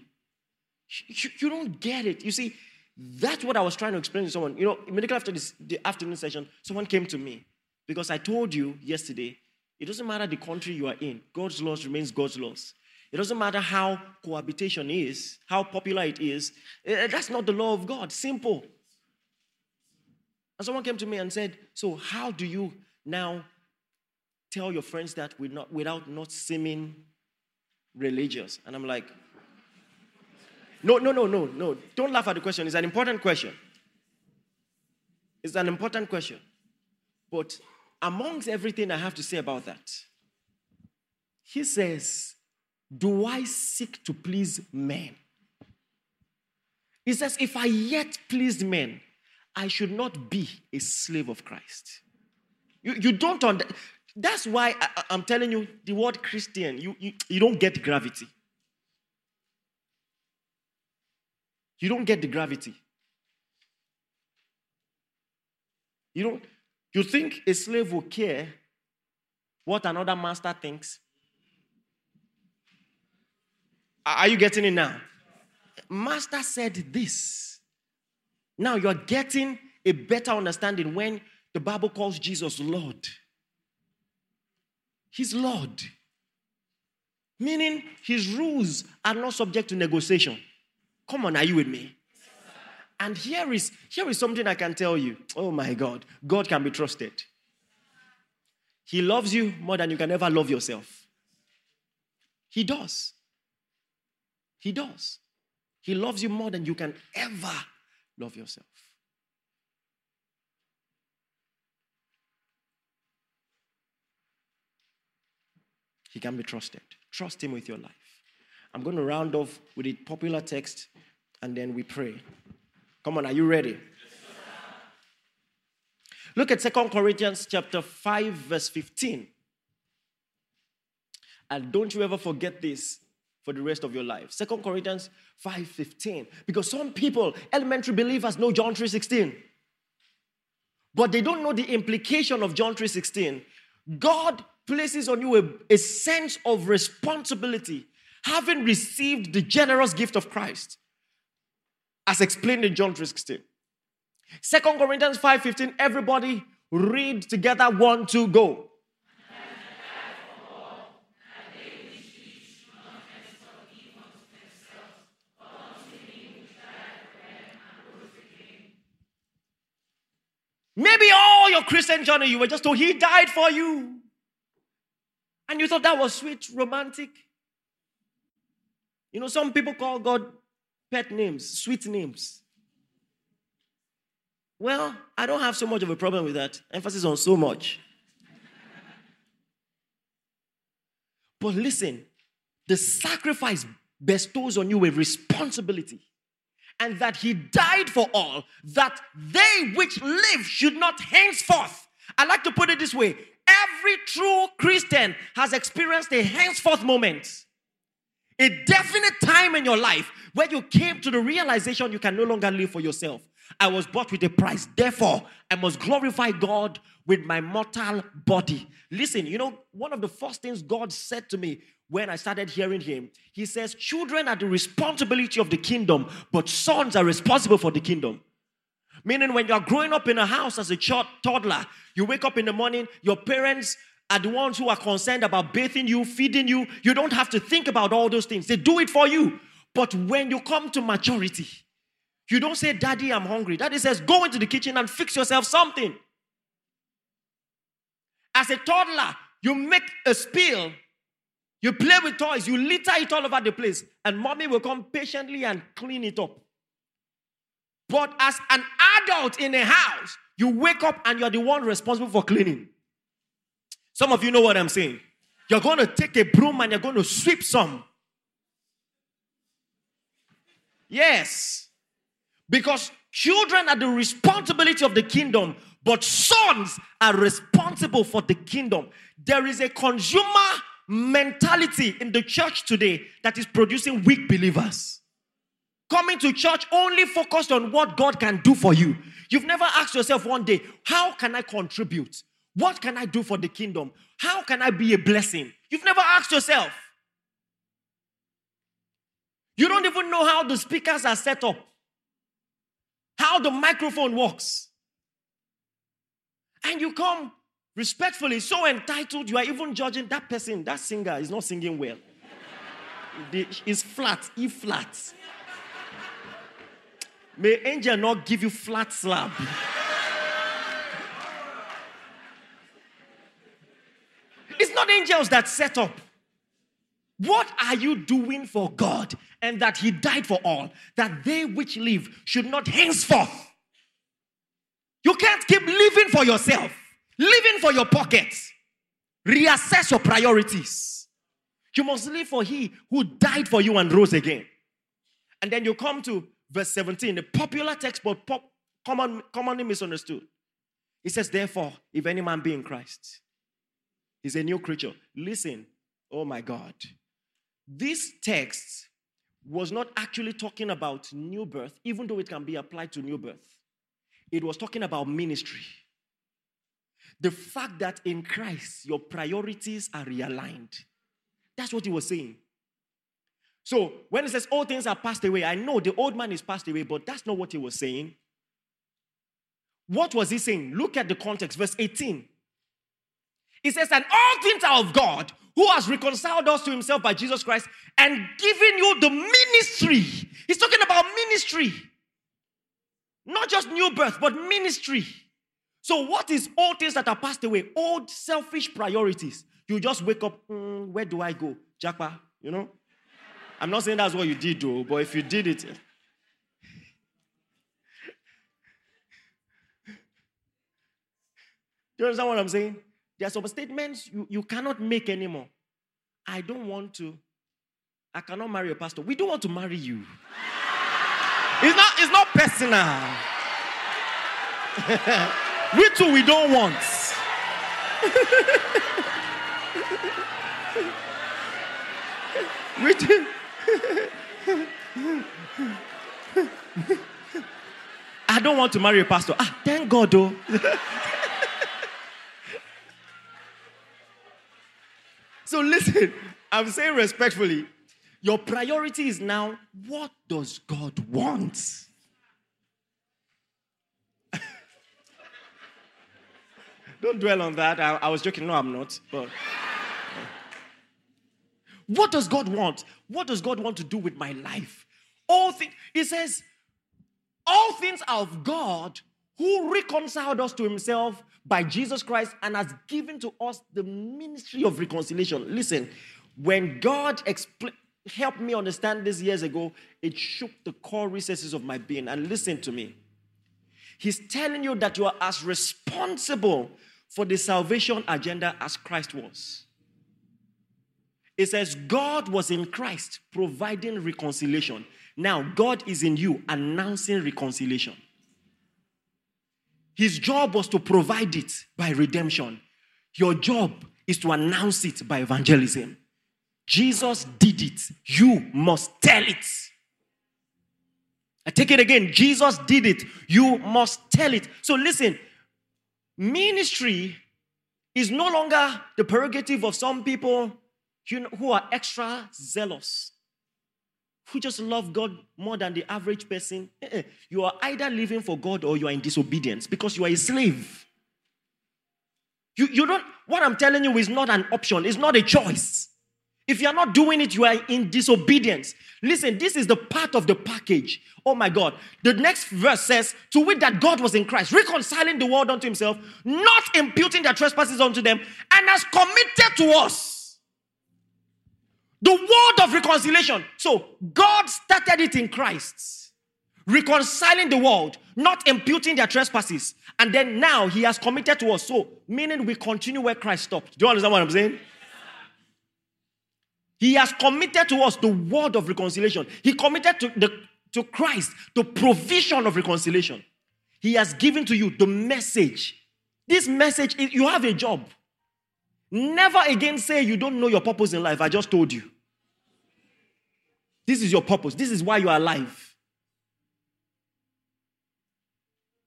you, you don't get it. You see, that's what I was trying to explain to someone. You know, immediately after this, the afternoon session, someone came to me because I told you yesterday, it doesn't matter the country you are in, God's laws remains God's laws. It doesn't matter how cohabitation is, how popular it is. Eh, that's not the law of God. Simple. And someone came to me and said, So, how do you now tell your friends that not, without not seeming religious? And I'm like, no, no, no, no, no. Don't laugh at the question. It's an important question. It's an important question. But amongst everything I have to say about that, he says, Do I seek to please men? He says, If I yet pleased men, I should not be a slave of Christ. You, you don't understand. That's why I, am telling you the word Christian, you, you, you don't get gravity. You don't get the gravity. You don't, you think a slave will care what another master thinks? Are you getting it now? Master said this. Now you're getting a better understanding when the Bible calls Jesus Lord. He's Lord. Meaning his rules are not subject to negotiation. Come on, are you with me? And here is here is something I can tell you. Oh my God, God can be trusted. He loves you more than you can ever love yourself. He does. He does. He loves you more than you can ever love yourself. He can be trusted. Trust Him with your life. I'm going to round off with a popular text and then we pray. Come on, are you ready? Look at Second Corinthians chapter 5 verse 15. And don't you ever forget this for the rest of your life. Second Corinthians 5:15. Because some people, elementary believers, know John 3:16. But they don't know the implication of John 3:16. God places on you a, a sense of responsibility, having received the generous gift of Christ, as explained in John 3:16. Second Corinthians 5:15. Everybody read together. One, two, go. Maybe all your Christian journey, you were just told he died for you. And you thought that was sweet, romantic. You know, some people call God pet names, sweet names. Well, I don't have so much of a problem with that. Emphasis on so much. but listen, the sacrifice bestows on you a responsibility and that he died for all, that they which live should not henceforth. I like to put it this way every true Christian has experienced a henceforth moment, a definite time in your life where you came to the realization you can no longer live for yourself. I was bought with a price, therefore, I must glorify God with my mortal body. Listen, you know, one of the first things God said to me when I started hearing him, he says, Children are the responsibility of the kingdom, but sons are responsible for the kingdom. Meaning, when you're growing up in a house as a toddler, you wake up in the morning, your parents are the ones who are concerned about bathing you, feeding you. You don't have to think about all those things, they do it for you. But when you come to maturity, you don't say, Daddy, I'm hungry. Daddy says, Go into the kitchen and fix yourself something. As a toddler, you make a spill you play with toys, you litter it all over the place, and mommy will come patiently and clean it up. But as an adult in a house, you wake up and you're the one responsible for cleaning. Some of you know what I'm saying. You're going to take a broom and you're going to sweep some. Yes. Because children are the responsibility of the kingdom, but sons are responsible for the kingdom. There is a consumer mentality in the church today that is producing weak believers. Coming to church only focused on what God can do for you. You've never asked yourself one day, how can I contribute? What can I do for the kingdom? How can I be a blessing? You've never asked yourself. You don't even know how the speakers are set up, how the microphone works. And you come respectfully, so entitled, you are even judging that person, that singer is not singing well. It's flat, E flat. May angel not give you flat slab. it's not angels that set up. What are you doing for God? And that He died for all, that they which live should not henceforth. You can't keep living for yourself. Living for your pockets. Reassess your priorities. You must live for He who died for you and rose again. And then you come to verse 17, the popular text, but pop, common, commonly misunderstood. It says, Therefore, if any man be in Christ, he's a new creature. Listen, oh my God. This text was not actually talking about new birth, even though it can be applied to new birth. It was talking about ministry. The fact that in Christ your priorities are realigned. That's what he was saying. So when it says all things are passed away, I know the old man is passed away, but that's not what he was saying. What was he saying? Look at the context, verse 18. He says, And all things are of God, who has reconciled us to himself by Jesus Christ and given you the ministry. He's talking about ministry. Not just new birth, but ministry. So, what is all things that are passed away? Old selfish priorities. You just wake up, mm, where do I go? Japa, you know? I'm not saying that's what you did, though, but if you did it, Do you understand what I'm saying? There are some statements you, you cannot make anymore. I don't want to. I cannot marry a pastor. We don't want to marry you. It's not, it's not personal. we too, we don't want. we too. I don't want to marry a pastor. Ah, thank God, though. So listen, I'm saying respectfully, your priority is now what does God want? Don't dwell on that. I, I, was joking. No, I'm not. But what does God want? What does God want to do with my life? All things. He says, all things are of God who reconciled us to himself by Jesus Christ and has given to us the ministry of reconciliation. Listen, when God expl- helped me understand this years ago, it shook the core recesses of my being. And listen to me. He's telling you that you are as responsible for the salvation agenda as Christ was. It says, God was in Christ providing reconciliation. Now, God is in you announcing reconciliation. His job was to provide it by redemption. Your job is to announce it by evangelism. Jesus did it. You must tell it. I take it again. Jesus did it. You must tell it. So listen, ministry is no longer the prerogative of some people who are extra zealous who just love God more than the average person, eh, eh, you are either living for God or you are in disobedience because you are a slave. You, you don't, what I'm telling you is not an option, it's not a choice. If you're not doing it, you are in disobedience. Listen, this is the part of the package. Oh my God. The next verse says, To wit that God was in Christ, reconciling the world unto himself, not imputing their trespasses unto them, and has committed to us the word of reconciliation. So God started it in Christ, reconciling the world, not imputing their trespasses. And then now he has committed to us. So, meaning we continue where Christ stopped. Do you understand what I'm saying? He has committed to us the word of reconciliation. He committed to, the, to Christ the provision of reconciliation. He has given to you the message. This message, is, you have a job. Never again say you don't know your purpose in life. I just told you. This is your purpose. This is why you are alive.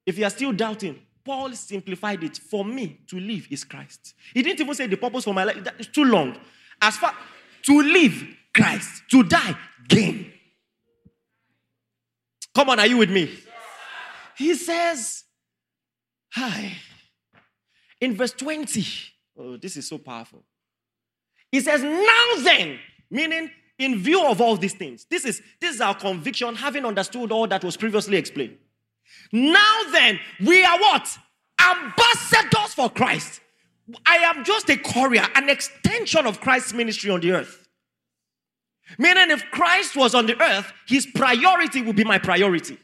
If you are still doubting, Paul simplified it. For me, to live is Christ. He didn't even say the purpose for my life. That is too long. As far to live, Christ. To die, gain. Come on, are you with me? He says, Hi. In verse 20, oh, this is so powerful. He says, Now then, meaning in view of all these things, this is, this is our conviction, having understood all that was previously explained. Now then, we are what? Ambassadors for Christ. I am just a courier, an extension of Christ's ministry on the earth. Meaning, if Christ was on the earth, his priority would be my priority.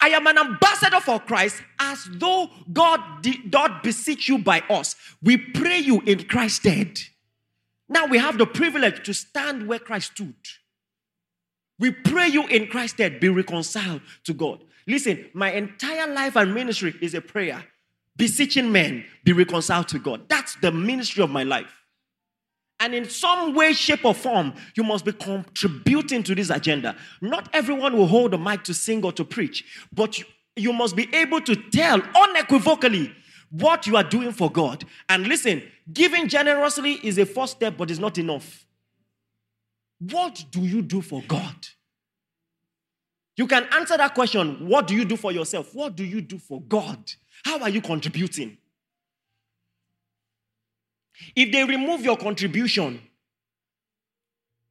I am an ambassador for Christ as though God did not beseech you by us. We pray you in Christ's stead. Now we have the privilege to stand where Christ stood. We pray you in Christ's stead be reconciled to God. Listen, my entire life and ministry is a prayer. Beseeching men be reconciled to God. That's the ministry of my life. And in some way, shape, or form, you must be contributing to this agenda. Not everyone will hold a mic to sing or to preach, but you, you must be able to tell unequivocally what you are doing for God. And listen, giving generously is a first step, but it's not enough. What do you do for God? You can answer that question what do you do for yourself? What do you do for God? How are you contributing? If they remove your contribution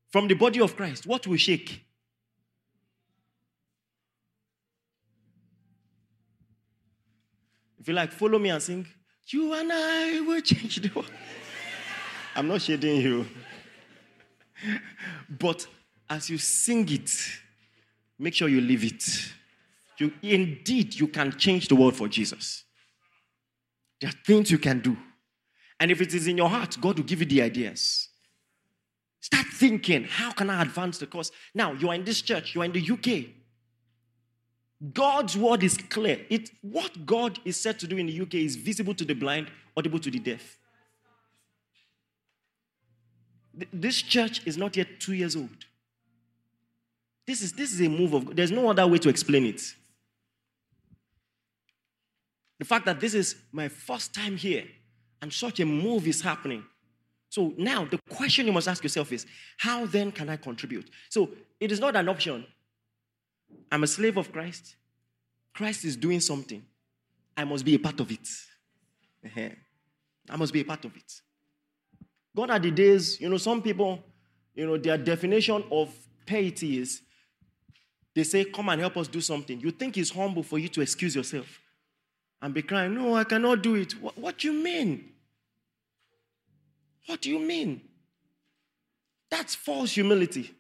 from the body of Christ, what will shake? If you like, follow me and sing, You and I will change the world. I'm not shading you. but as you sing it, make sure you live it. You, indeed, you can change the world for Jesus. There are things you can do. And if it is in your heart, God will give you the ideas. Start thinking, how can I advance the cause? Now, you are in this church, you are in the UK. God's word is clear. It, what God is said to do in the UK is visible to the blind, audible to the deaf. This church is not yet two years old. This is, this is a move of God. There's no other way to explain it. The fact that this is my first time here and such a move is happening. So now the question you must ask yourself is how then can I contribute? So it is not an option. I'm a slave of Christ. Christ is doing something. I must be a part of it. I must be a part of it. Gone are the days, you know, some people, you know, their definition of piety is they say, Come and help us do something. You think it's humble for you to excuse yourself and be crying, No, I cannot do it. What, what do you mean? What do you mean? That's false humility.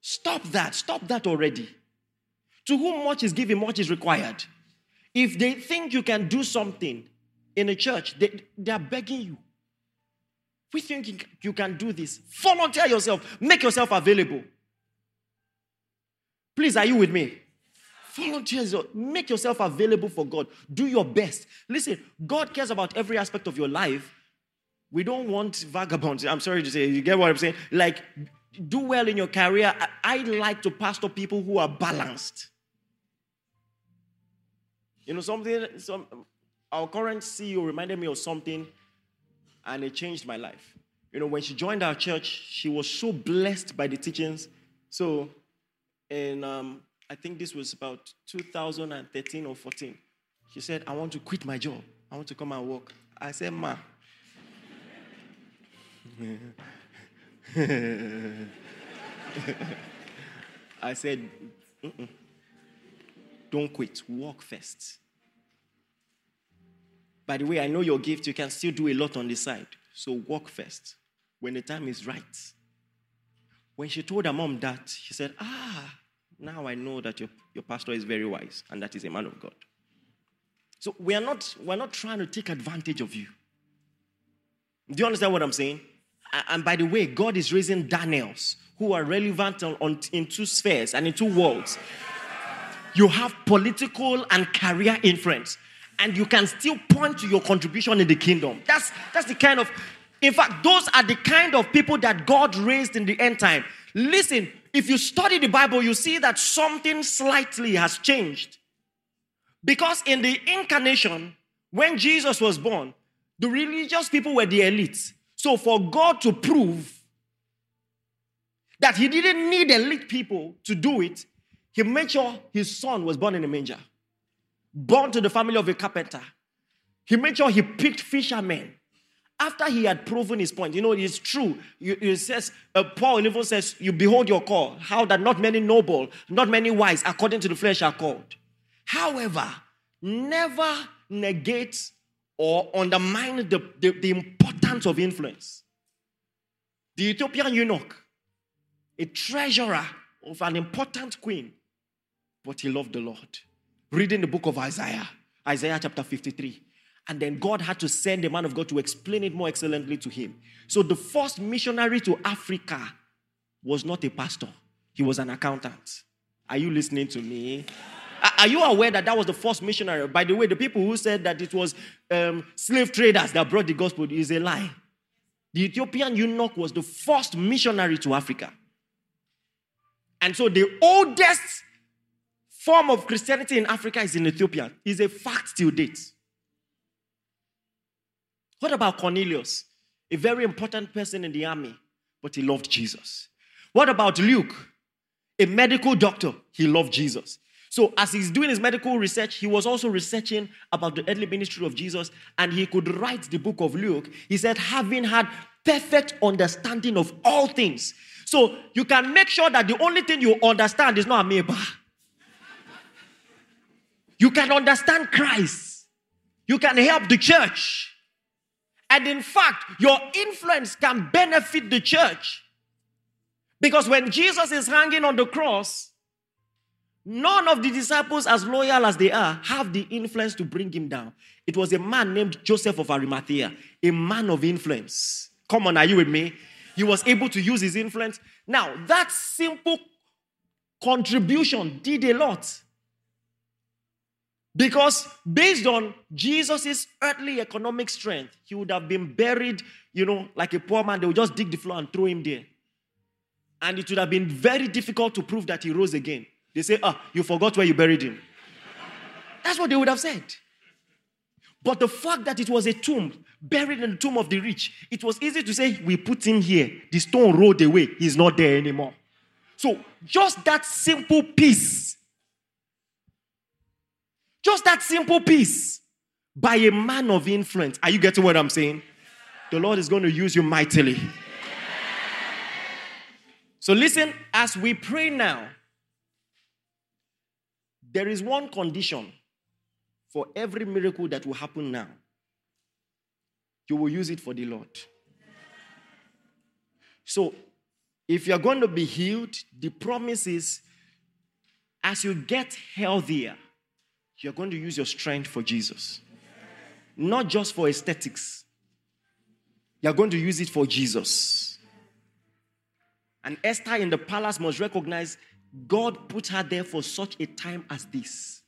Stop that. Stop that already. To whom much is given, much is required. If they think you can do something in a church, they, they are begging you. We think you can do this. Volunteer yourself, make yourself available. Please, are you with me? Volunteer, make yourself available for God. Do your best. Listen, God cares about every aspect of your life. We don't want vagabonds. I'm sorry to say, you get what I'm saying? Like, do well in your career. I, I like to pastor people who are balanced. You know, something, some, our current CEO reminded me of something, and it changed my life. You know, when she joined our church, she was so blessed by the teachings. So, and um, I think this was about 2013 or 14. She said, I want to quit my job. I want to come and work. I said, Ma. I said, Mm-mm. don't quit, work first. By the way, I know your gift, you can still do a lot on the side. So work first when the time is right. When she told her mom that, she said, Ah, now I know that your, your pastor is very wise and that is a man of God. So we are not, we're not trying to take advantage of you. Do you understand what I'm saying? And by the way, God is raising Daniels who are relevant on, on, in two spheres and in two worlds. You have political and career influence, and you can still point to your contribution in the kingdom. That's, that's the kind of, in fact, those are the kind of people that God raised in the end time. Listen, if you study the Bible, you see that something slightly has changed. Because in the incarnation, when Jesus was born, the religious people were the elite. So for God to prove that he didn't need elite people to do it, he made sure his son was born in a manger, born to the family of a carpenter. He made sure he picked fishermen. After he had proven his point, you know, it's true. It says, uh, Paul even says, You behold your call, how that not many noble, not many wise, according to the flesh, are called. However, never negate or undermine the, the, the importance of influence. The Ethiopian eunuch, a treasurer of an important queen, but he loved the Lord. Reading the book of Isaiah, Isaiah chapter 53. And then God had to send a man of God to explain it more excellently to him. So the first missionary to Africa was not a pastor, he was an accountant. Are you listening to me? Are you aware that that was the first missionary? By the way, the people who said that it was um, slave traders that brought the gospel is a lie. The Ethiopian eunuch was the first missionary to Africa. And so the oldest form of Christianity in Africa is in Ethiopia. Is a fact till date. What about Cornelius? A very important person in the army, but he loved Jesus. What about Luke? A medical doctor, he loved Jesus. So, as he's doing his medical research, he was also researching about the earthly ministry of Jesus, and he could write the book of Luke. He said, having had perfect understanding of all things. So, you can make sure that the only thing you understand is not amoeba. You can understand Christ, you can help the church. And in fact, your influence can benefit the church. Because when Jesus is hanging on the cross, none of the disciples, as loyal as they are, have the influence to bring him down. It was a man named Joseph of Arimathea, a man of influence. Come on, are you with me? He was able to use his influence. Now, that simple contribution did a lot. Because based on Jesus' earthly economic strength, he would have been buried, you know, like a poor man. They would just dig the floor and throw him there. And it would have been very difficult to prove that he rose again. They say, ah, you forgot where you buried him. That's what they would have said. But the fact that it was a tomb, buried in the tomb of the rich, it was easy to say, we put him here. The stone rolled away. He's not there anymore. So just that simple piece just that simple piece by a man of influence. Are you getting what I'm saying? The Lord is going to use you mightily. So listen, as we pray now, there is one condition for every miracle that will happen now. You will use it for the Lord. So, if you're going to be healed, the promise is as you get healthier, you're going to use your strength for Jesus. Not just for aesthetics. You're going to use it for Jesus. And Esther in the palace must recognize God put her there for such a time as this.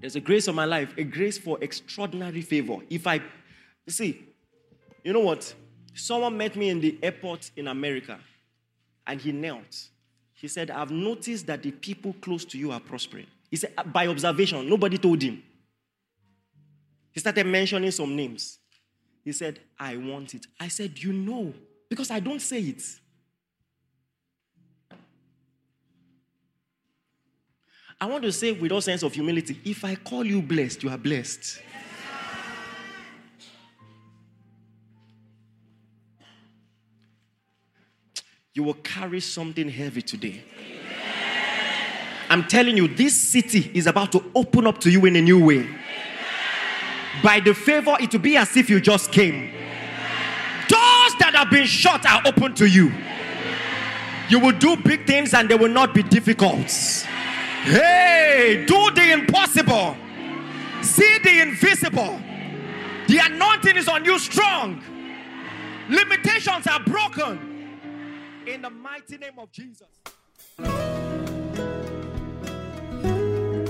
There's a grace on my life, a grace for extraordinary favor. If I see, you know what? Someone met me in the airport in America and he knelt. He said, I've noticed that the people close to you are prospering. He said, uh, by observation, nobody told him. He started mentioning some names. He said, I want it. I said, You know, because I don't say it. I want to say with all sense of humility if I call you blessed, you are blessed. You will carry something heavy today. I'm telling you, this city is about to open up to you in a new way. By the favor, it will be as if you just came. Doors that have been shut are open to you. You will do big things and they will not be difficult. Hey, do the impossible, see the invisible. The anointing is on you strong. Limitations are broken. In the mighty name of Jesus.